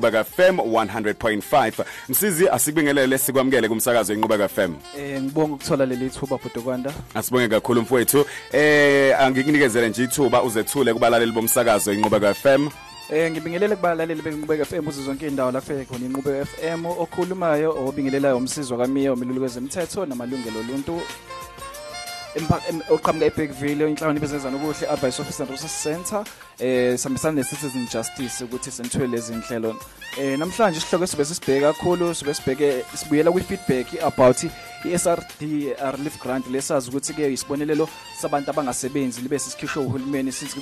Inqubeka FM 100.5 msizi asikubingelele sikwamukele kumsakazo Inqubeka FM Eh ngibonga ukuthola leli thuba Bhudokwanda. asibonge kakhulu mfowethu. Eh angikunikezele nje ithuba uzethule kubalaleli bomsakazo Inqubeka FM Eh ngibingelele kubalaleli benqubeka FM kuzo zonke indawo la kufike khona inqubeka FM okhulumayo obingelelayo umsizwa kaMiya omilulu kwezemthetho namalungelo oluntu. Oqhamuka eBackville inhlangano ibezezana ukuhle advice officer and resource center. Eh sambisana ne-citizen justice ukuthi senthule lezi nhlelo. Eh namhlanje isihloko esibe sisibheka kakhulu sibe sibheke sibuyela kwi-feedback about i-SRD relief grant lesazi ukuthi ke isibonelelo sabantu abangasebenzi libe sisikhishwe uhulumeni since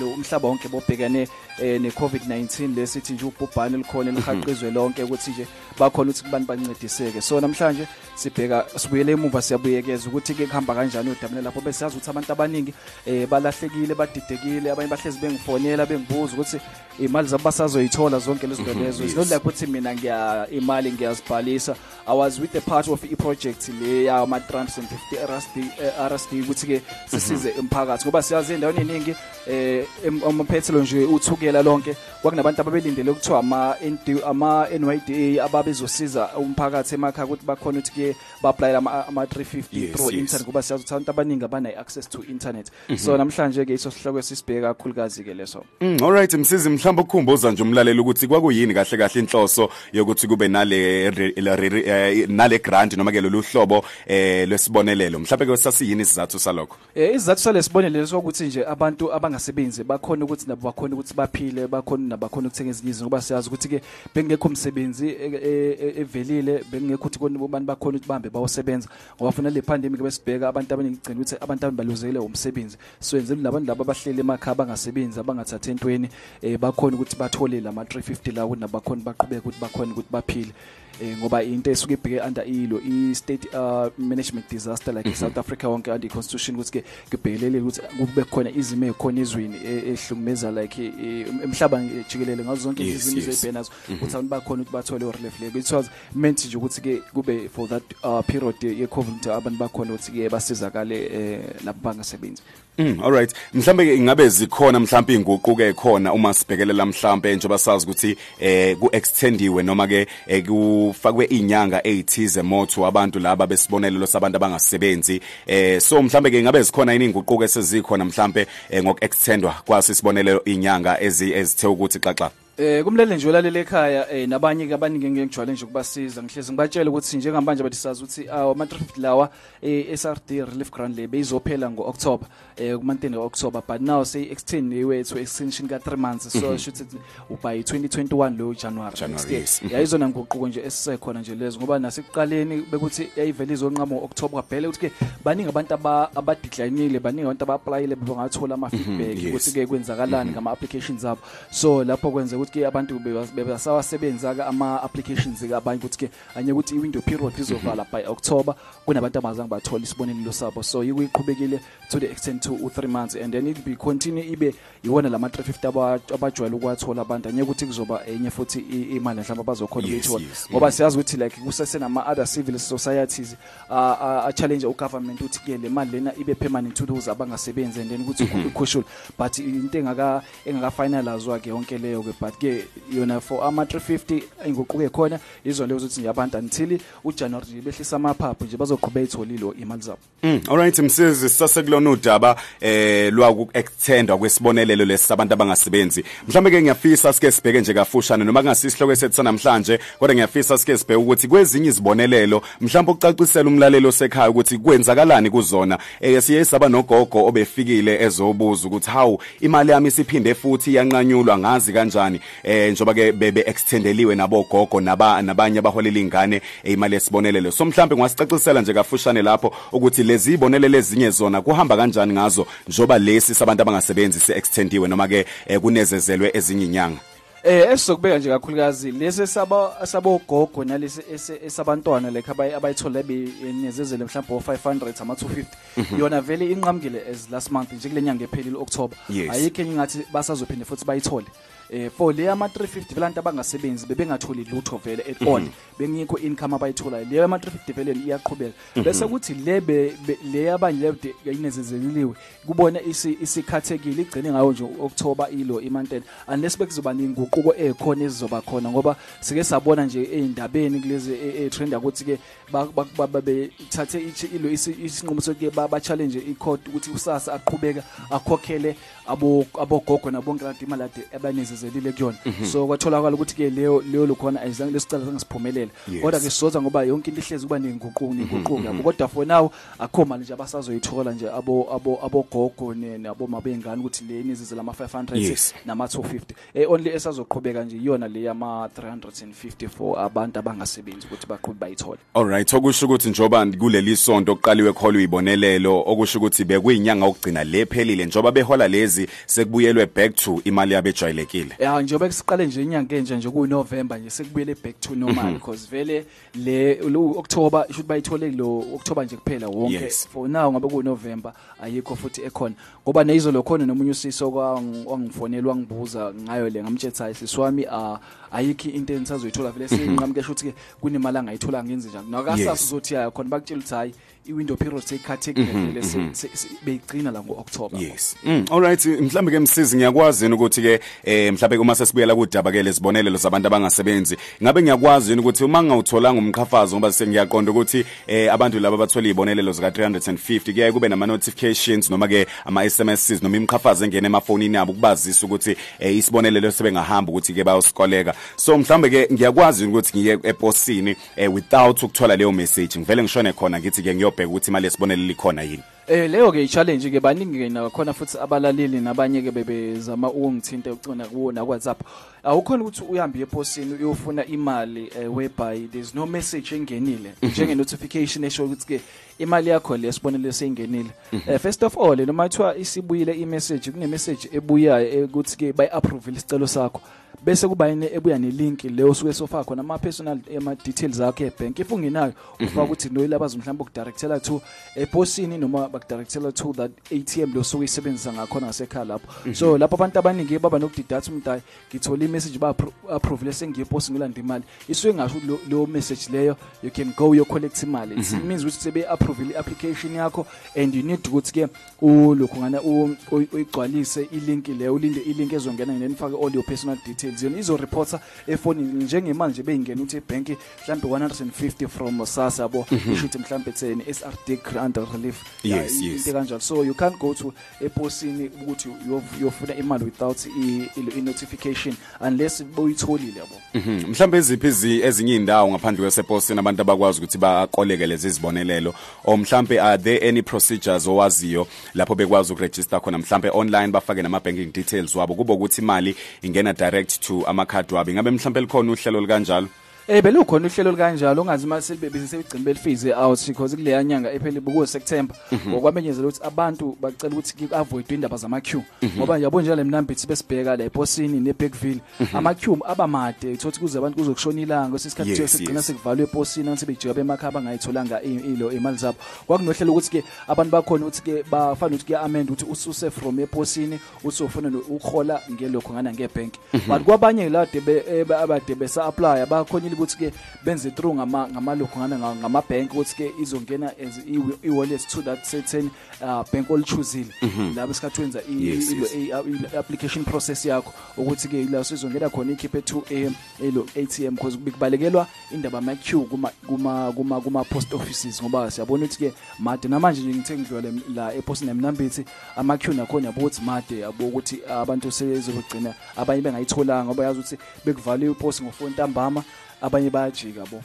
lo umhlaba wonke bobhekane eh, ne-COVID-19 lesithi nje ubhubhane likhona lihaqizwe lonke ukuthi nje bakhona ukuthi kubantu bancediseke. So namhlanje sibheka sibuyele emuva siyabuyekeza ukuthi ke kuhamba kanjani udabule lapho bese yazi ukuthi abantu abaningi eh balahlekile badidekile abanye bahlezi bengifonela bengibuza ukuthi imali zabo basazoyithola zonke lezi zinto lezo. It's not like ukuthi mina ngiya imali ngiyazibhalisa. I was with a part of i-project le yama 350 RSD eh, RSD ukuthi ke sisize umphakathi ngoba siyazi endaweni eningi eh amaphethelo nje uthukela lonke kwakunabantu ababelindele ukuthiwa ama ama NYDA ababezosiza umphakathi emakhaya ukuthi bakhona ukuthi ke ba-apply ama ama 350 Yes, through yes. internet kuba siyazi ukuthi abantu abaningi abana access to internet. So namhlanje ke iso sihloko esisibheka kakhulukazi ke leso. Mm, alright msizi mhlawumbe ukukhumbuza nje umlaleli ukuthi kwakuyini kahle kahle inhloso yokuthi kube nale re- le- re- eh, nale grant noma ke lolu hlobo eh lwesibonelelo. Mhlawumbe ke sasiyini isizathu salokho? Eh isizathu salesibonelelo sokuthi nje abantu abangasebenzi bakhona ukuthi nabo bakhona ukuthi baphile bakhona nabakhona ukuthenga ezinye izinto ngoba siyazi ukuthi ke bengekho umsebenzi e- e- e- evelile bengekho ukuthi kona abantu bakhona ukuthi bahambe bayosebenza. Ngoba funa le pandemic besibheka abantu abaningi gcina ukuthi abantu abaluzekile umsebenzi. So yenzeni labantu laba abahleli emakhaya abangasebenzi abangathatha entweni eh bakhona ukuthi bathole lama 350 lawo nabakhona baqhubeka ukuthi bakhona ukuthi baphile. eh ngoba into esuke ibheke under ilo i state uh, management disaster like mm South Africa wonke under constitution ukuthi ke kubhekelele ukuthi kube khona izimo ezikhona ezweni e- ehlumeza like eh, emhlaba jikelele ngazo zonke Yes, izimo yes. ezibhenazo ukuthi abantu bakhona ukuthi bathole o relief leyo. It was meant nje ukuthi ke kube for that uh, period ye covid abantu bakhona ukuthi ke basizakale eh, lapho bangasebenzi. Mm alright mhlambe ke ingabe zikhona mhlambe inguquko ekhona uma sibhekelela mhlambe njengoba sazi ukuthi eh ku extendiwe noma ke eh, kufakwe inyanga ezithize motho abantu laba besibonelelo sabantu abangasebenzi. Eh so mhlambe ke ingabe zikhona yini inguquko esezikhona mhlambe eh, ngoku extendwa kwasi sibonelelo inyanga ezi ezithe ukuthi xaxa? Eh kumlele nje olalele ekhaya eh nabanye ke abaningi ngengijwayele nje ukubasiza. Ngihlezi ngibatshela ukuthi njengamanje bathi sazi ukuthi ama 350 lawa eh SRD relief grant le beyizophela ngoOctober eh kumantenga October but now say extend iwe to extension ka 3 months. So should it by 2021 lo January. January, next year. yes. yayizona nguquko nje esisekhona nje lezo ngoba nasekuqaleni bekuthi yayivele izonqamo October kuphela ukuthi ke baningi abantu aba abadeclineile baningi abantu aba-applyile bangathola ama feedback yes. ukuthi ke kwenzakalani ngama applications abo. So lapho kwenza ukuthi ke abantu beba- bebasawasebenza ke ama applications ke abanye ukuthi ke anye ukuthi i-window period izovala by October. Kunabantu abazange bathola isibonelelo sabo. So yiqiqhubekile to the extent to 3 months and then it be continue ibe iwona lama 350 aba- abajwayele ukwathola abantu. Anye ukuthi kuzoba enye futhi i- imali mhlawumbe abazokhona Yes, ukuyithola. yes. ngoba siyazi ukuthi like kusese nama other civil societies a a challenge ugovernment ukuthi ke le mali lena ibe permanent to those abangasebenzi and then ukuthi crucial but into engaka engaka finalizwa ke yonke leyo ke but ke yona for ama 350 inguquke khona izona lezo ukuthi nje abantu until uJanuary nje behlisa amaphaphu nje bazoqhubeka itholilo imali zabo. Mm, alright msizi sasekulona udaba eh lwaku extendwa kwesibonelelo lesabantu abangasebenzi. Mhlambe ke ngiyafisa sike sibheke nje kafushane noma kungasihloko esethu namhlanje kodwa ngiyafisa sike sibheke ukuthi kwezinye izibonelelo mhlawumbe ukucacisela umlalelo osekhaya ukuthi kwenzakalani kuzona eh siye saba nogogo obefikile ezobuza ukuthi hawu imali yami isiphinde futhi yanqanyulwa ngazi kanjani? Eh njoba ke bebe extendeliwe nabo gogo naba nabanye abaholela ingane eh, imali yesibonelelo. So mhlambe ngwasicacisela nje kafushane lapho ukuthi lezi ibonelelo ezinye zona kuhamba kanjani ngazo njoba lesi sabantu abangasebenzi se extendiwe noma ke eh, kunezezelwe ezinye inyanga? Eh esizokubeka nje kakhulukazi lesi saba sabogogo nalesi esabantwana like abayi- abayithola benezezele mhlawumbe o 500 ama 250 yona vele inqamukile as last month nje kule nyanga ephelile October. Ayikho enye ngathi basazophinde futhi bayithole. Eh for le ama 350 velantu abangasebenzi bebengatholi lutho vele at all. Bengikho income abayitholayo. Le ama 350 vele iyaqhubeka. Bese kuthi le be- be- le abanye le yinezezeliwe kubona isi isikhathekile igcine ngayo nje October ilo imantela. Unless bekuzoba ninguquko ekhona ezizoba khona ngoba sike sabona nje eindabeni kulezi e- e- trend ukuthi ke bethathe ilo isi- isinqumo sokuke ba challenge icourt ukuthi usasa aqhubeka akhokhele abo abogogo nabonke kade imali ade abanezezelile kuyona. So kwatholakala ukuthi ke leyo leyo lokhona ayizange lesicala sangisiphumelela Yes. kodwa ke sizoza ngoba yonke into ihlezi kuba nenguquko nenguquko yabo kodwa for now akho mali nje abasazoyithola nje abo abo abogogo ne- nabo mabengane ukuthi le inizizela ama 500 Yes. nama 250 eh only esazoqhubeka nje iyona le yama 350 for abantu abangasebenzi ukuthi baqhube bayithole. Alright okusho ukuthi njoba kuleli sonto oqaliwe kholo uyibonelelo okusho ukuthi bekuyinyanga okugcina lephelile njoba behola lezi sekubuyelwe back to imali yabejwayelekile ya njengoba siqale nje inyanga enje nje kuyi nje sekubuyele back to normal because vele le October should bayithole lo October nje kuphela wonke. For now ngabe kuNovember ayikho futhi ekhona. Ngoba neyizo lokhona nomunye usiso wangifonela wangibuza ngayo le ngamthetha hayi siswami ah, ayikho into enisazoyithola vele? Sinqamuke ukuthi ke kunemali angayithola ngenze njani. Nakasasa Yes. uzothi khona bakutshela ukuthi hayi i-window period seyikhathekile vele se- se- se- beyigcina la ngo-October. Yes. Mm, alright mhlambe ke msizi ngiyakwazi ukuthi ke eh mhlambe uma sesibuyela kudaba ke lesibonelelo sabantu abangasebenzi ngabe ngiyakwazi yini ukuthi uma ngawutholanga umkhafazo ngoba sengiyaqonda ukuthi eh abantu laba bathola izibonelelo zika 350 kuyaye kube nama notifications noma ke ama SMSs noma imkhafazo engene emafonini yabo kubazisa ukuthi eh isibonelelo sebengahamba ukuthi ke bayosikoleka. So mhlambe ke ngiyakwazi yini ukuthi ngiye eposini eh without ukuthola leyo message? Ngivele ngishone khona ngithi ke ngiyobheka ukuthi imali yesibonelelo ikhona yini. Eh leyo ke i-challenge ke baningi ke nakhona futhi abalaleli nabanye ke bebezama ukungithinta ucina kuwo na WhatsApp. Awukhona ukuthi uhambe eposini uyofuna imali eh, whereby there's no message engenile njenge notification esho ukuthi ke imali yakho lesibonele seyingenile. Eh, first of all noma kuthiwa isibuyile i-message kune message ebuyayo ukuthi ke bayi approve isicelo sakho. Bese kuba yini ebuya nelink leyo suke sofaka khona ama personal ama details akho ebank if ungenayo ufaka ukuthi no labazo mhlawumbe ukudirectela to eposini noma bakudirectela to that ATM lo suke isebenzisa ngakhona ngasekhaya lapho. So lapho abantu abaningi baba nokudidatha umntayi ngithola imessage ba approve lese ngiyeposi ngilanda imali. Isuke ngasho ukuthi lo- lo message leyo you can go you collect imali. It means ukuthi sebe approve i application yakho and you need ukuthi ke ulokhu ngana u- uyi- uyigcwalise ilink leyo ulinde ilink ezongena and then fake all your personal details. Yona izo reporter efonini njengemali nje beyingena uthi ebank mhlambe 150 from SASSA yabo? Isho ukuthi mhlambe etseni SRD grant relief. Ya, Yes, into yes. kanjalo so you can't go to eposini ukuthi uyof- uyofuna imali without i, i, i notification unless boyitholile yabo? Mhm. mhlambe eziphi izi- ezinye indawo ngaphandle kweseposini abantu abakwazi ukuthi bakoleke lezi zibonelelo? Or mhlambe are there any procedures owaziyo lapho bekwazi ukuregister khona? Mhlambe online bafake nama banking details wabo. Kube ukuthi imali ingena direct to amakhadi wabo ngabe mhlambe likhona uhlelo likanjalo? Eh belukhona uhlelo likanjalo ungazi mase bese sebegcina belifize out because kuleya nyanga ephele buku September ngokwamenyezela ukuthi abantu bacela ukuthi avoid indaba zama queue ngoba yabo njalo emnambithi besibheka la eposini neBackville ama queue abamade uthothi kuze abantu kuzokushona ilanga kwesikhathi Yes, yes, sigcina yes. sekuvalwe eposini abantu sebejika bemakhaya bangayitholanga i- ilo imali zabo. Kwakunohlelo ukuthi ke abantu bakhona ukuthi ke bafana ukuthi ke amend ukuthi ususe from eposini usofuna ukhola ngelokho ngana ngebank but kwabanye la de be- eh, ba- abade besa apply bakhonile ukuthi ke benze through ngama ngamalokho ngana nga- ngama bank ukuthi ke izongena as i- i-wallet to that certain uh, bank olichuzile. La besikhathi wenza i- Yes, ilo- yes. i- i- i- application process yakho ukuthi ke la sizongena khona ikhiphe 2 am elo ATM because kubalekelwa indaba ama queue kuma kuma kuma kuma post offices ngoba siyabona ukuthi ke made. Namanje nje ngithe ngidlula la epost nemnambithi ama queue nakhona yabo ukuthi made yabo ukuthi abantu sezogcina abanye bengayitholanga ngoba yazi ukuthi bekuvale ipost ngofoni ntambama. Abanye bayajika bo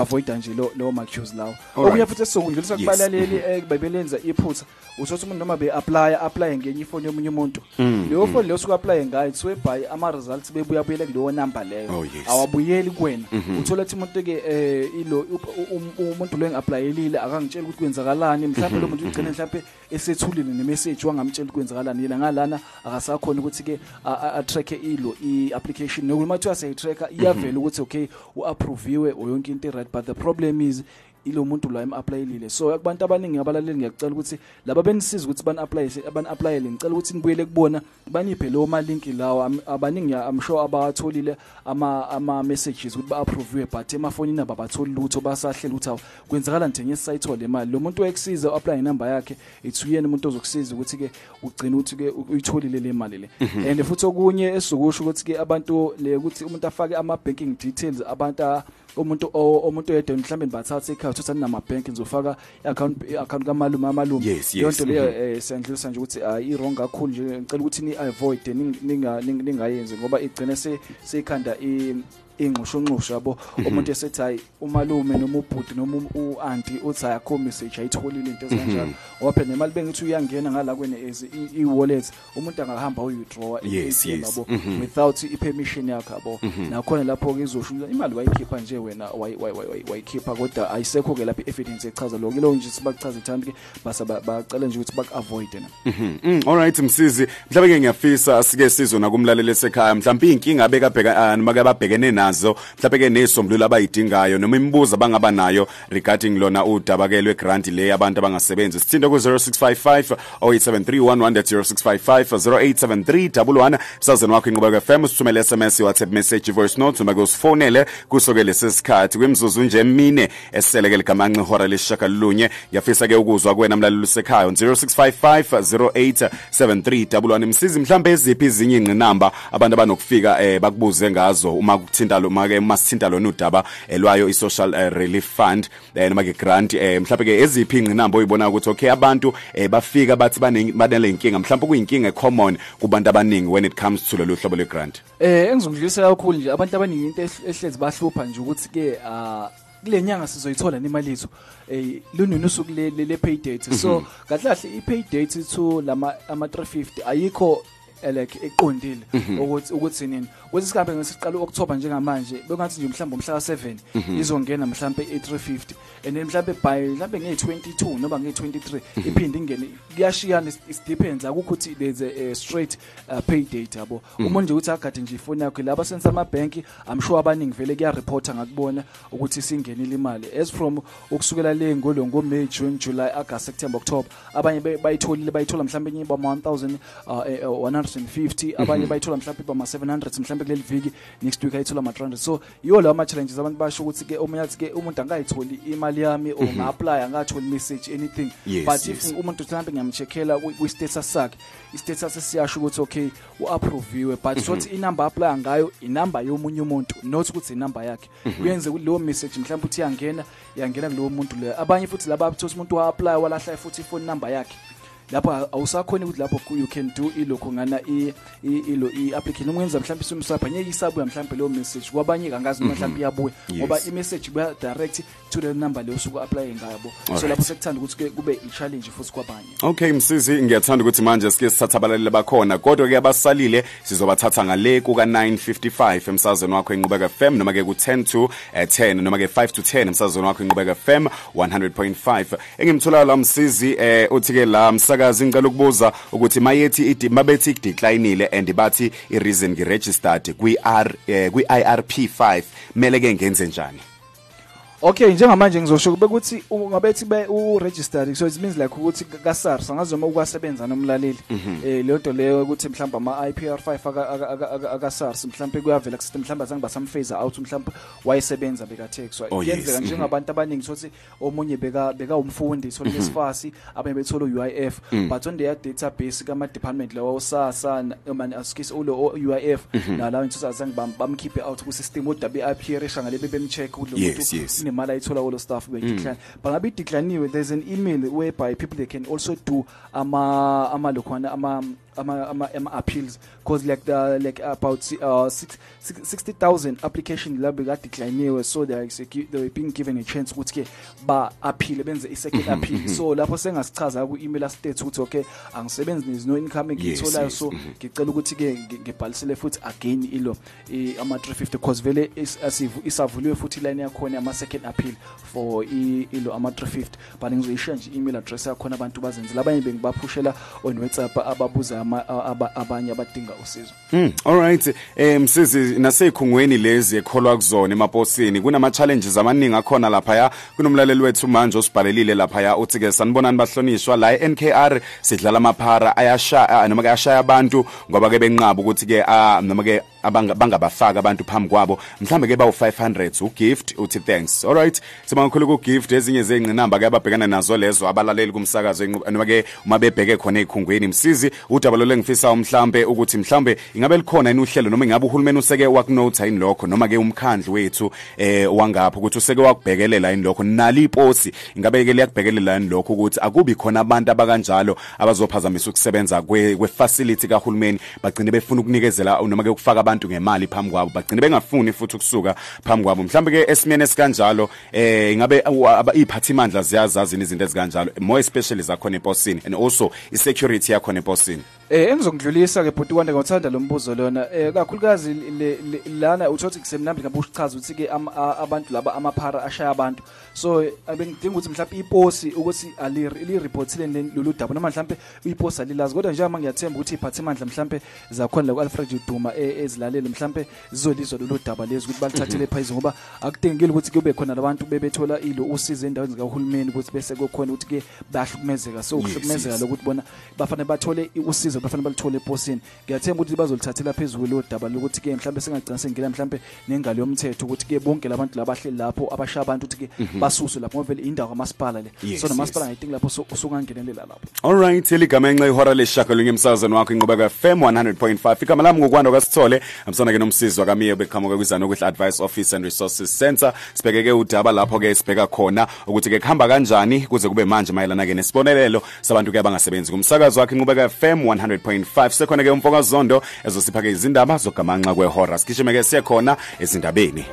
avoida nje lo lo ma queues lawo Alright. okuya futhi esokundlulisa Yes. kubalaleli bebelenza iphutha. Uthothi umuntu noma be apply apply ngenye ifoni yomunye umuntu. Leyo phone leyo suka apply ngayo ithiwe by ama results bebuya buyele kuleyo number leyo. Oh, yes. awabuyeli kuwena. Uthola ukuthi umuntu ke eh ilo u- u- umuntu lo engiapplyelile akangitshela ukuthi kwenzakalani. Mhlawumbe lo muntu ugcine mhlawumbe esethulile nemessage wangamtshela ukuthi kwenzakalani. Yena ngalana akasakhona ukuthi ke a track ilo i-application. Nokuma kuthiwa seyitracker iyavela ukuthi okay uapproviwe or yonke into right. But the problem is ilo muntu la em-applyelile so kubantu abaningi abalaleli ngiyacela ukuthi laba benisiza ukuthi bani-apply bani-applyele. Ngicela ukuthi nibuyele kubona baniphe lowo malinki lawo. Am- abaningi I'm sure abawatholile ama ama-messages ukuthi ba-approviwe but emafonini abo abatholi lutho basahlela ukuthi awu kwenzakala nje ngeke sayithole imali lo muntu wekusiza u-apply inamba yakhe it's uyena umuntu ozokusiza ukuthi-ke ugcine ukuthi-ke uyitholile le mali le. And futhi okunye esizokusho ukuthi-ke abantu le ukuthi umuntu afake ama-banking details abantu a- umuntu o- umuntu oyedwa mhlawumbe nibathatha ekhaya uthatha ninama-bank nizofaka i-account i-account kamalume amalume. Yes, yes, nto leyo eh, siyandlulisa nje ukuthi hayi i-wrong kakhulu nje. Ngicela ukuthi ni-avoid ningayenzi ngoba igcine se- seyikhanda i- ingxushunxushu yabo umuntu esethi hayi umalume noma ubhuti noma u- u-anti uthi hayi akho message ayitholile into ezikanjalo ngoba phela nemali bengithi uyangena ngala kwene as i- i-wallet umuntu angahamba uyi-withdrawa Yes, yes. yabo? Without i-permission yakhe yabo? Nakhona lapho-ke izosho ukuthi imali wayikhipha nje wena wayi- wayi- wayi- wayi- wayikhipha kodwa ayisekho-ke lapho i-evidence echaza lokho. Yilo nje sibakuchaza ithandi-ke base ba- bacela nje ukuthi baku-avoide na. Mhm. Mm, alright msizi. Mhlawumbe ke ngiyafisa sike sizwe nakumlaleli esekhaya. Mhlawumbe inkinga abekabheka noma ke ababhekene nazo. Mhlawumbe ke nesombululo abayidingayo noma imibuzo abangaba nayo regarding lona udaba ke le abantu abangasebenzi. Sithinde ku 0655 087311 0655 087311 sazeni wakho inqubeko FM usithumele SMS WhatsApp message voice note noma ke usifonele kusoke lesesikhathi kwemizuzu nje emine eseleke ligamanxe ihora lesishagalolunye ngiyafisa ke ukuzwa kuwena mlaleli usekhaya 0655 087311 msizi mhlambe eziphi izinye ingqinamba abantu abanokufika eh bakubuze ngazo uma kuthinta lo make masithinta lona udaba elwayo i-social eh, relief fund eh, noma ke grant eh mhlambe ke eziphi ingqinamba oyibona ukuthi okay abantu eh bafika bathi bane- banale inkinga mhlambe kuyinkinga common kubantu abaningi when it comes to lolu hlobo lwe-grant. Eh engizokudlulisa kakhulu nje abantu abaningi into ehl- ehlezi bahlupha nje ukuthi ke ah kule nyanga sizoyithola nemali yethu eh lunini usuku le le- le pay date. So kahle kahle i pay date to lama ama 350 ayikho eh, like eqondile ukuthi ukuthi nini. Kwethi sikambe ngesiqala uOctober njengamanje bekungathi nje mhlawumbe umhla ka7 izongena mhlawumbe e350 and then mhlawumbe by mhlawumbe nge22 noma nge23 iphinde ingene kuyashiyana it- it depends akukho ukuthi there's a, a straight uh, pay date yabo. Uma nje uthi agade nje ifoni yakho laba sense amabhenki i'm sure abaningi vele kuyareporta ngakubona ukuthi singenile imali. As from ukusukela le ngolo ngo May June July August September October abanye be- bayitholile bayithola mhlawumbe enye ba 1000 uh, eh, eh, 150 abanye bayithola mhlawumbe ba 700 mhlawumbe kuleli viki next week ayithola ma 300 so yiwo lawo ama challenges abantu basho ukuthi ke omunye athi ke umuntu angayitholi imali yami or nga apply angatholi message anything. Yes, but yes. if umuntu mhlawumbe ngiyamcheckela kwi status sakhe i status siyasho ukuthi okay uapproviwe. But sothi inamba apply ngayo inamba yomunye umuntu not ukuthi inamba yakhe. Kuyenze ukuthi leyo message mhlawumbe uthi yangena yangena kulowo muntu leyo abanye futhi laba abathola umuntu wa apply walahla futhi ifone number yakhe. Lapho awusakhona ukuthi lapho you can do ilokho ngana ilo i application. Umwenza mhlawumbe isumsapha ngeke isabuya mhlawumbe leyo message. Kwabanye kangazi noma mhlawumbe iyabuya ngoba i message buya direct to the number leyo suku apply ngabo. So lapho sekuthanda ukuthi kube i challenge futhi kwabanye. Okay msizi ngiyathanda ukuthi manje sike sithatha abalaleli bakhona kodwa ke abasalile sizobathatha ngale kuka 955 emsazweni wakho inqubeka FM noma ke ku 10 to eh, 10 noma ke 5 to 10 emsazweni wakho inqubeka FM 100.5 engimtholayo la msizi eh uthi ke la msakazi ngicela ukubuza ukuthi mayethi idi mabethi declineile and bathi i reason ngi registered kwi R eh, kwi IRP5 mele ke ngenze njani? Okay njengamanje ngizosho kube ukuthi ungabethi be uregistered so it means like ukuthi ka SARS angazoma ukwasebenza nomlaleli. Eh leyo nto leyo ukuthi mhlawumbe ama IPR5 aka SARS mhlawumbe kuyavela system mhlawumbe azange basamphase out mhlawumbe wayesebenza beka tax Oh, yes. yenzeka Mhm. njengabantu abaningi sothi omunye beka beka umfundi so lesifasi abanye bethola uUIF but on their database kama department lawo SASSA man askis ulo uIF nalawo into azange bam- bamkhiphe out ku system kodwa be IPR eshangale bebemcheck kulo Yes, yes. Nemali ayithola kulo staff be decline. Bangabe declineiwe there's an email whereby people they can also do ama ama lokhwana ama ama ama, ama appeals. Because like the like about uh six, six, 60000 application labo ka declineiwe so they are execu- they were being given a chance ukuthi ke ba appeal benze i second appeal. so lapho sengasichaza ku email state ukuthi okay angisebenzi there's no income Yes, ngitholayo yes, so ngicela ukuthi ke ngi- ngibhalisele futhi again ilo i- ama 350 because vele is- asivu- isavuliwe futhi line yakhona ama second appeal for i- ilo ama 350 but ngizoyishiya nje email address yakhona abantu bazenzela abanye bengibaphushela on WhatsApp ababuza ama- aba- abanye abadinga usizo. Mm, alright eh msizi nasekhungweni lezi ekholwa kuzona emaposini kunama challenges amaningi akhona lapha ya kunomlaleli wethu manje osibhalelile lapha ya uthi ke sanibonani bahlonishwa la eNKR sidlala amaphara ayasha noma ke ashaya abantu ngoba ke benqaba ukuthi ke ah, noma ke abanga- bangabafaka abantu phambi kwabo. Mhlambe ke bawu 500 ugift uthi thanks. Alright sibangakhulu ku gift ezinye zengqinamba ke ababhekana nazo lezo abalaleli kumsakazo enqu- noma ke uma bebheke khona ekhungweni msizi udaba lo ngifisa mhlambe ukuthi mhlambe ingabe likhona yini uhlelo noma ingabe uhulumeni useke wakunotha yini lokho noma ke umkhandlu wethu eh wangapha ukuthi useke wakubhekelela yini lokho. Nali iposi ingabe ke liyakubhekelela yini lokho ukuthi akubi khona abantu abakanjalo abazophazamisa ukusebenza kwe kwe facility kahulumeni bagcine befuna ukunikezela noma ke ukufaka abantu ngemali phambi kwabo bagcine bengafuni futhi ukusuka phambi kwabo. Mhlambe ke esimene esikanjalo eh ingabe iphathimandla ziyazazi izinto ezikanjalo more especially zakhona eposini and also i-security yakhona eposini. Eh engizokudlulisa ke bhuti kwande ngothanda lo mbuzo lona. Eh kakhulukazi le- le- lana uthothi kusemnambi ngabe uchaza ukuthi ke am- a- abantu laba amaphara ashaya abantu. So abengidinga ukuthi mhlawumbe iposi ukuthi ali li reportile lolu daba noma mhlawumbe iposi alilazi. Kodwa njengoba ngiyathemba ukuthi iphathimandla mhlawumbe zakhona la Alfred Duma eh, ezilalele mhlawumbe zizolizwa lolu daba lezi ukuthi balithathele phezulu ngoba akudingekile ukuthi kube khona labantu bebethola ilo usizo endaweni zikahulumeni ukuthi bese kukhona ukuthi ke bahlukumezeka so Yes, ukuhlukumezeka yes. lokuthi bona bafanele bathole usizo bafanele balithole eposini ngiyathemba ukuthi bazolithathela phezulu lo daba lokuthi ke mhlawumbe singagcina sengena mhlawumbe nengalo yomthetho ukuthi ke bonke labantu labahleli lapho abasha abantu ukuthi ke basuswe lapho ngoba vele indawo kamasipala le Yes, so nomasipala yes. lapho usungangenelela lapho Alright, eligama enxa ihora leshaka emsakazweni wakho inqubeka FM 100.5. Igama lami ngokwanda kwasithole. Amsana ke nomsizi wakamiye beqhamuka kwizana Advice Office and Resources Center. Sibheke ke udaba lapho ke sibheka khona ukuthi ke kuhamba kanjani kuze kube manje mayelana ke nesibonelelo sabantu ke abangasebenzi kumsakazo wakhe inqubeka FM 100.5. Sekhona ke umfokazondo ezosipha ke izindaba zogamanxa kwehora. Sigijime ke siyekhona ezindabeni.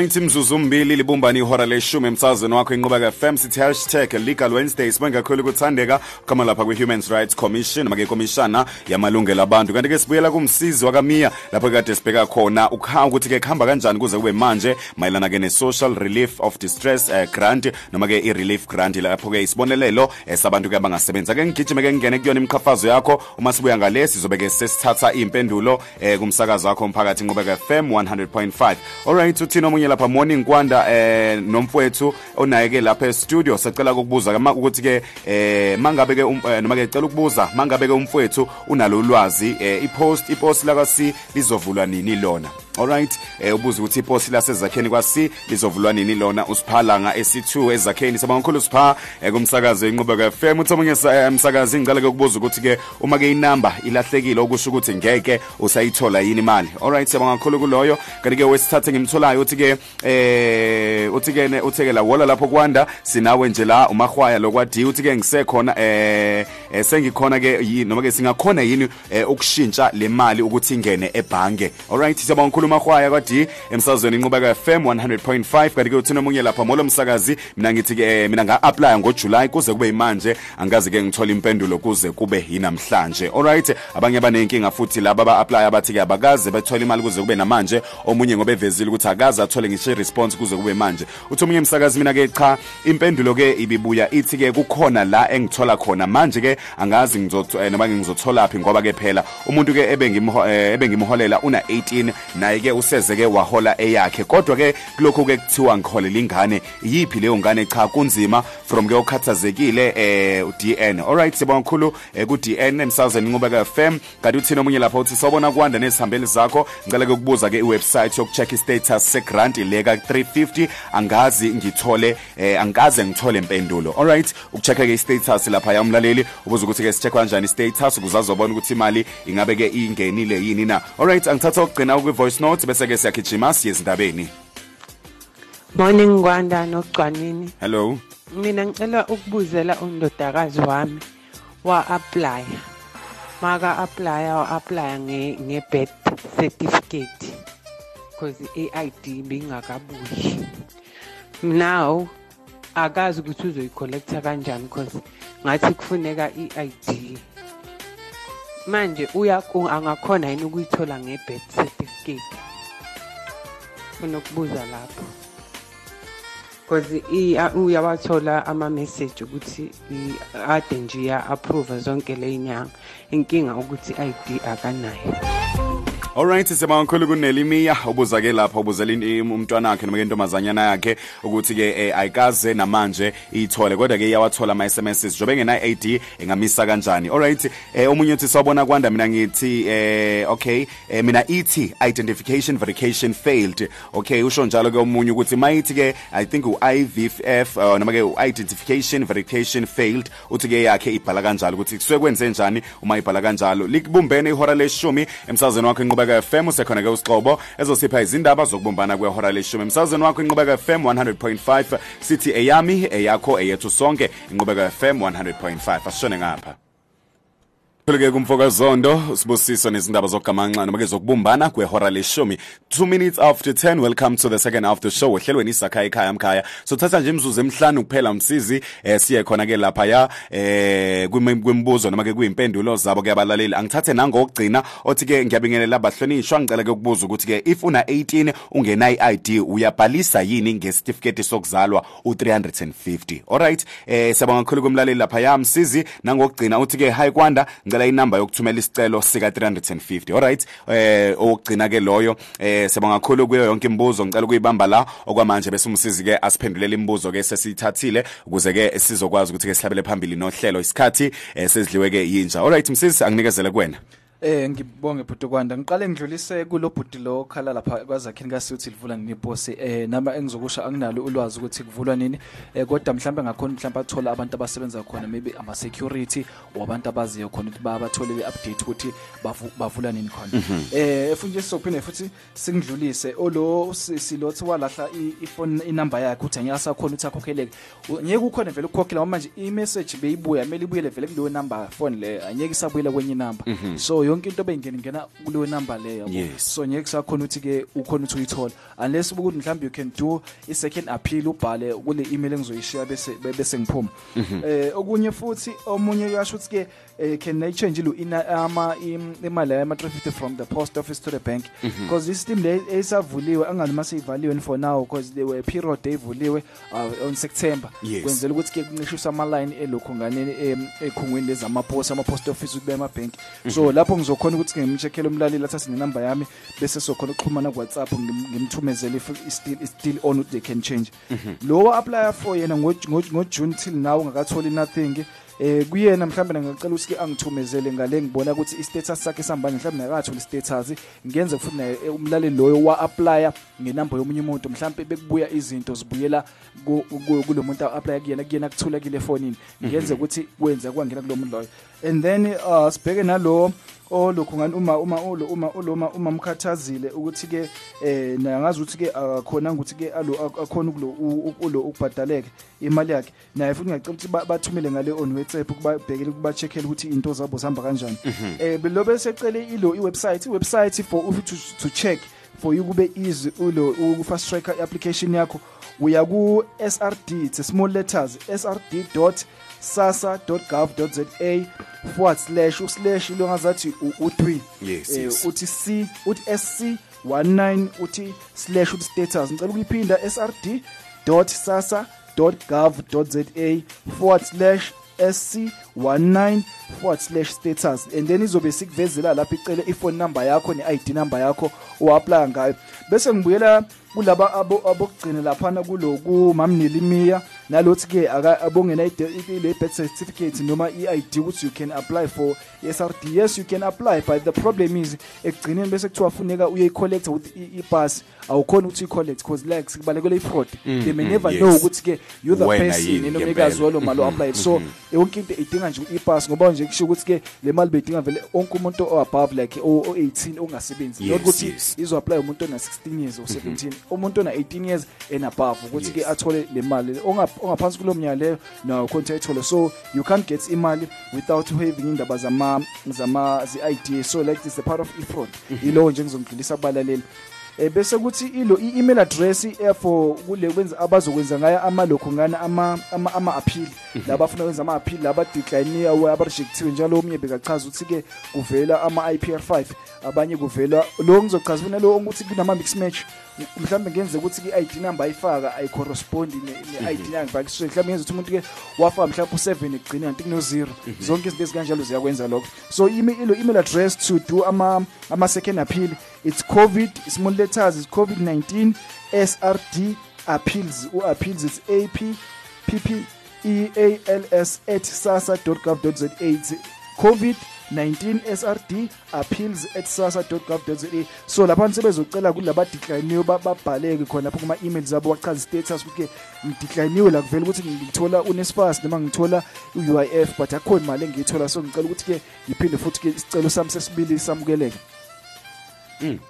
Right mzuzu mbili libumbani ihora leshumi. Emsazweni wakho inqubeka FM sithi hashtag legal Wednesday. Sibangakhulu ukuthandeka kama lapha kwi Human Rights Commission noma ikomishana yamalungelo abantu. Kanti ke sibuyela kumsizi wakamiya lapho kade sibheka khona ukuthi ke kuhamba kanjani kuze kube manje mayelana ke ne social relief of distress uh, grant noma ke i relief grant lapho ke isibonelelo eh, sabantu ke abangasebenza. Ke ngigijime ke ngingene kuyona imikhafazo yakho. Uma sibuya ngale sizobe ke sesithatha impendulo eh, kumsakazo wakho umphakathi inqubeka FM 100.5 allright uthini omunye lapha morning kwanda eh nomfowethu onaye ke lapha e-studio. Sacela ukubuza kama ukuthi ke eh mangabe ke um- eh, noma ke cela ukubuza mangabe ke umfowethu unalo ulwazi eh, ipost ipost la kasi lizovulwa nini lona? Alright eh ubuza ukuthi ipost lasezakheni kwasi lizovulwa nini lona? Usiphalanga esi2 ezakheni. Sabangakhulu sipha eh, kumsakazo inqubeka FM uthi omunye sa- eh, umsakazi ngicela ke ukubuza ukuthi ke uma ke inamba ilahlekile okusho ukuthi ngeke usayithola yini imali. Alright siyabonga kakhulu kuloyo. Kanti ke wesithathe ngimtholayo uthi ke eh uthi ke ne- uthi ke la wola lapho kwanda sinawe nje la umahwaya lokwadi uthi ke ngisekhona eh eh, sengikhona ke yini noma ke singakhona yini eh, ukushintsha le mali ukuthi ingene ebhange. Alright siyabonga kakhulu mahwaya kwadi emsazweni inqubeka FM 100.5 kanti ke uthi nomunye lapha molo msakazi mina ngithi ke eh, mina nga apply ngoJuly kuze kube imanje angazi ke ngithola impendulo kuze kube yinamhlanje. Alright abanye banenkinga futhi laba ba apply abathi ke abakaze bethola imali kuze kube namanje omunye ngoba evezile ukuthi akaze athole ngisho response kuze kube manje. Uthi omunye umsakazi mina ke cha impendulo ke ibibuya ithi ke kukhona la engithola khona. Manje ke angazi ngizothola noma ngizothola phi ngoba ke phela umuntu ke ebengimho eh, ebengimholela una 18 naye ke useze ke wahola eyakhe. Kodwa ke kulokho ke kuthiwa ngiholela ingane yipi leyo ngane cha? Kunzima from ke okhathazekile eh uDN alright sibonga kakhulu eh, ku DN emsazweni inqubeka FM kanti uthina omunye lapha uthi sawubona kwanda nesihambeli zakho? Ngicela ke ukubuza ke iwebsite yokucheck istatus segrant leka 350 angazi ngithole eh, angikaze ngithole impendulo alright ukuchecka ke istatus lapha yamlaleli ubuza ukuthi ke sicheck kanjani istatus ukuze azobona ukuthi imali ingabe ke ingenile yini na alright angithatha ukugcina kwi voice note bese ke siyagijima siye ezindabeni Morning Gwanda nocwanini. hello Mina ngicela ukubuzela undodakazi wami wa apply. Maka apply wa apply nge nge birth certificate. Cause iID bingakabuyi. Now akazi ukuthi uzoyicollecta kanjani cause ngathi kufuneka iID. Manje uya angakhona yini ukuyithola nge birth certificate. Funa ukubuza lapho. because i- uyawathola ama-message ukuthi i- ade nje iya-approve zonke ley'nyanga inkinga ukuthi i-ID akanayo Alright siyabonga kakhulu kunelimiya ubuza ke lapha ubuzela in- umntwana wakhe noma ke intombazanyana yakhe ukuthi ke eh, ayikaze namanje ithole. Kodwa ke iyawathola ama SMSs jobe ngena ID engamisa kanjani? Alright eh omunye uthi sawubona kwanda mina ngithi eh okay eh, mina ithi identification verification failed. Okay usho njalo ke omunye ukuthi mayithi ke i think u IVF uh, noma ke u identification verification failed. Uthi ke yakhe ibhala kanjalo ukuthi kusuke kwenze njani uma ibhala kanjalo. Likubumbene ihora leshumi emsazweni wakho inqubeka FM usekhona ke usixobo ezosipha izindaba zokubumbana kwehora leshumi. Emsazweni wakho inqubeka FM 100.5 sithi eyami eyakho eyethu sonke. Inqubeka FM 100.5 asishone ngapha Philike kumfokazondo sibusiso nezindaba zokugamanxa noma ke zokubumbana kwehora leshumi. 2 minutes after 10 welcome to the second half of the show. Ohlelweni isakhaya ekhaya mkhaya. So thatha nje imizuzu emihlanu kuphela umsizi eh siye khona ke lapha ya eh kwimi- kwimibuzo noma ke kuyimpendulo zabo ke abalaleli. Angithathe nangokugcina othi ke ngiyabingelela abahlonishwa ngicela ke ukubuza ukuthi ke if una 18 ungena iID uyabhalisa yini ngesitifiketi sokuzalwa u350 alright eh siyabonga kakhulu kumlaleli lapha ya msizi. Nangokugcina uthi ke hi kwanda ngicela inamba yokuthumela isicelo sika 350 alright? Eh okugcina ke loyo eh siyabonga kakhulu kuyo yonke imibuzo. Ngicela ukuyibamba la okwamanje bese umsizi ke asiphendulele imibuzo ke sesithathile ukuze ke sizokwazi ukuthi ke sihlabele phambili nohlelo isikhathi eh, sezidliwe ke yinja. Alright msizi anginikezele kuwena. Eh ngibonge bhuti kwanda ngiqale ngidlulise kulo bhuti lo khala lapha kwazakhini kasuthi livula nini iposi eh nama engizokusha anginalo ulwazi ukuthi kuvulwa nini. Eh kodwa mhlawumbe ngakhona mhlawumbe athola abantu abasebenza khona maybe ama security wabantu abaziyo khona ukuthi babathole le update ukuthi bavu- bavula nini khona. Eh futhi sizophinde futhi singidlulise. Olo silothi walahla i- ifone inamba yakhe uthi angeke asakhona ukuthi akhokheleke. U- ngeke ukhona vele ukukhokhela ngoba manje i-message beyibuya kumele ibuyele vele kuleyo number phone le angeke isabuyela kwenye number so yonke into beyingena ngena kuleyo number le yabo? Yes. so ngeke sakhona ukuthi ke ukhona ukuthi uyithola unless ukuthi mhlawumbe you can do i second appeal ubhale kule email engizoyishare bese be- bese ngiphuma. Eh okunye futhi omunye uyasho ukuthi ke eh, can I change lo ina ama im- imali yama 350 from the post office to the bank? Because this system le esavuliwe angani mase ivaliwe for now because they were period evuliwe uh, on September. Yes. kwenzela ukuthi ke kuncishiswa ama line elokhu ngane em, ekhungweni lezama post ama post office ukube ema bank so lapho ngizokhona ukuthi ke ngimcheckele umlaleli athathe nenamba yami bese sokhona ukuxhumana ku WhatsApp ngim- ngimthumezele if it's still it's still on ukuthi they can change. Lo apply for yena ngo ngo- ngo June till now ngakatholi nothing. Eh kuyena mhlawumbe ngicela ukuthi ke angithumezele ngale ngibona ukuthi i-status sakhe sambani mhlawumbe nakathola i-status ngenze futhi naye eh, umlaleli loyo wa apply ngenamba yomunye umuntu. Mhlawumbe bekubuya izinto zibuyela ku- ku- kulo muntu apply kuyena kuyena kuthula kule fonini ngenze ukuthi kwenze kwangena kulo muntu loyo. And then uh sibheke nalo olokhu ngani uma uma ulo uma uloma uma mkhathazile ukuthi ke eh naye ngazi ukuthi ke akhona ukuthi ke alo akhona kulo ulo ukubhadaleke imali yakhe. Naye futhi ngiyacela ukuthi ba- bathumele ngale on WhatsApp ukubabhekele ukuba checkele ukuthi into zabo zihamba kanjani. Eh belobe secele ilo iwebsite iwebsite for to, to check for you kube easy ulo u fast tracker application yakho. Uya ku SRD it's small letters srd sasa.gov.za forward slash uslash lo ngazathi u3 Yes, yes. uthi c uthi sc 19 uthi slash uthi status. Ngicela ukuyiphinda srd.sasa.gov.za forward slash sc19 forward slash status. And then izobe sikuvezela lapha icele ifone number yakho ne-id number yakho owaplya ngayo. Bese ngibuyela kulaba abo- abokugcina laphana kulo kumamnelimiya nalothi-ke aka- abongena ide- le birth certificate noma i-id ukuthi you can apply for i-srd yes you can apply but the problem is ekugcineni bese kuthiwa funeka uye-collecta with i- ibhasi awukhona ukuthi uyi-collect because like sikubalekele i-fraud they may never yes. know ukuthi-ke you're the Wena person yini enomnikazi ngempela. walo mali o-apply so yonke into idinga nje ibhasi ngoba nje kusho ukuthi-ke le mali beyidinga vele onke umuntu o-above like o-18 ongasebenzi Yes, not ukuthi yes. izo-apply umuntu ona-16 years or 17 umuntu ona-18 years and above ukuthi-ke Yes. athole le mali Onga- ongaphansi kulo mnyaka leyo nawo khona ayithole so you can't get imali without having indaba zama zama zi-id so like this is a part of i-fraud yilowo nje ngizongidlulisa kubalaleli eh bese kuthi ilo i-email address eh, for kule kwenza abazokwenza ngayo amalokhu ngana ama ama ama appeal labafuna kwenza ama appeal laba decline aba rejectiwe njalo omunye bekachaza ukuthi ke kuvela ama IPR5 abanye kuvela lo ngizochaza mina lo ukuthi kunama mix match. Mhlawumbe ngenze ukuthi i-ID number ayifaka ayicorrespond ne-ID number so mhlawumbe ngenze ukuthi umuntu ke wafaka mhlawumbe u7 egcina kanti kuno 0 zonke izinto ezikanjalo ziyakwenza lokho. So email email address to do ama ama second appeal it's covid small letters is covid-19 srd appeals u-appeals it's ap pp eals at sasa.gov.za it's covid-19 srd appeals at sasa.gov.za so lapha sebezocela kulaba declineyo babhaleke khona lapho kuma emails abo wachaza status ukuthi ngideclinewe la kuvela ukuthi ngithola uNSFAS noma ngithola uUIF but akho imali engiyithola. So ngicela ukuthi ke ngiphinde futhi ke isicelo sami sesibili samukeleke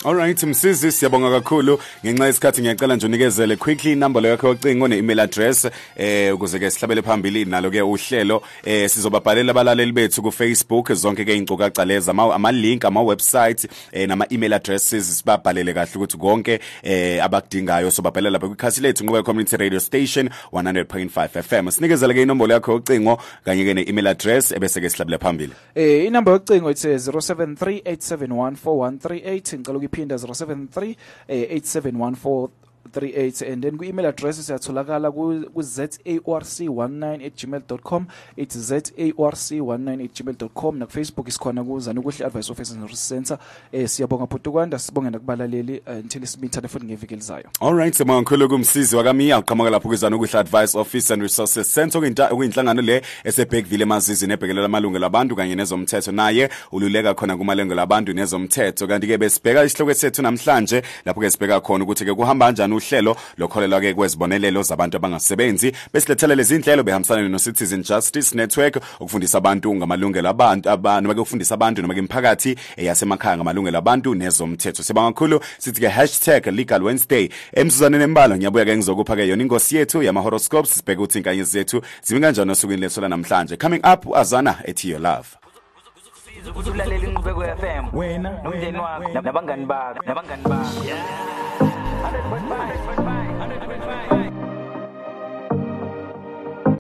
Alright msisi siyabonga kakhulu. Ngenxa yesikhathi ngiyacela nje unikezele quickly number yakho yocingo ne email address eh ukuze ke sihlabele phambili nalo ke uhlelo eh sizobabhalela abalaleli bethu ku Facebook zonke ke izinkcukacha leza ama, ama link ama website eh nama email addresses sibabhalele kahle ukuthi konke eh abakudingayo. Sobabhalela lapha kwikhasi lethu ngoba community radio station 100.5 FM sinikezele ke inombolo yakho yocingo kanye ke ne email address ebese ke sihlabele phambili. Eh inamba yocingo ithi 0738714138 ngicela ukuphinda 073 8714 eh, 38 and then ku-email address siyatholakala ku-zaorc19 gmail.com it's zaorc19 gmail.com nakufacebook isikhona kuzana ukuhle advice office and research center. Eh siyabonga Bhutukanda sibonge nakubalaleli eh, until simithane futhi ngeviki elizayo. All right semangikhwele kumsizi wakamiya. Uqhamuka lapho kuzana ukuhle advice office and resources center okuyinhlangano le esebhekville emazizini ebhekelela amalungelo abantu kanye nezomthetho. Naye ululeka khona kumalungelo abantu nezomthetho. Kanti ke besibheka isihloko sethu namhlanje lapho ke sibheka khona ukuthi ke kuhamba kanjani uhlelo lokholelwa ke kwezibonelelo zabantu abangasebenzi. Besilethela lezi inhlelo behambisana no Citizen Justice Network ukufundisa abantu ngamalungelo abantu abantu noma ke ukufundisa abantu noma ke imphakathi eyasemakhaya ngamalungelo abantu nezomthetho. Sibonga kakhulu. Sithi ke #legal wednesday. Emsuzaneni embala ngiyabuya ke ngizokupha ke yona ingosi yethu yama horoscopes sibheke ukuthi inkanyezi zethu zimi kanjani osukwini lethu namhlanje coming up azana ethi your love. Ukuthi ulalela inqubeko FM Wena, nomndeni wena, wakho. wena. nabangani bakho. Nabangani bakho. 100.5 100.5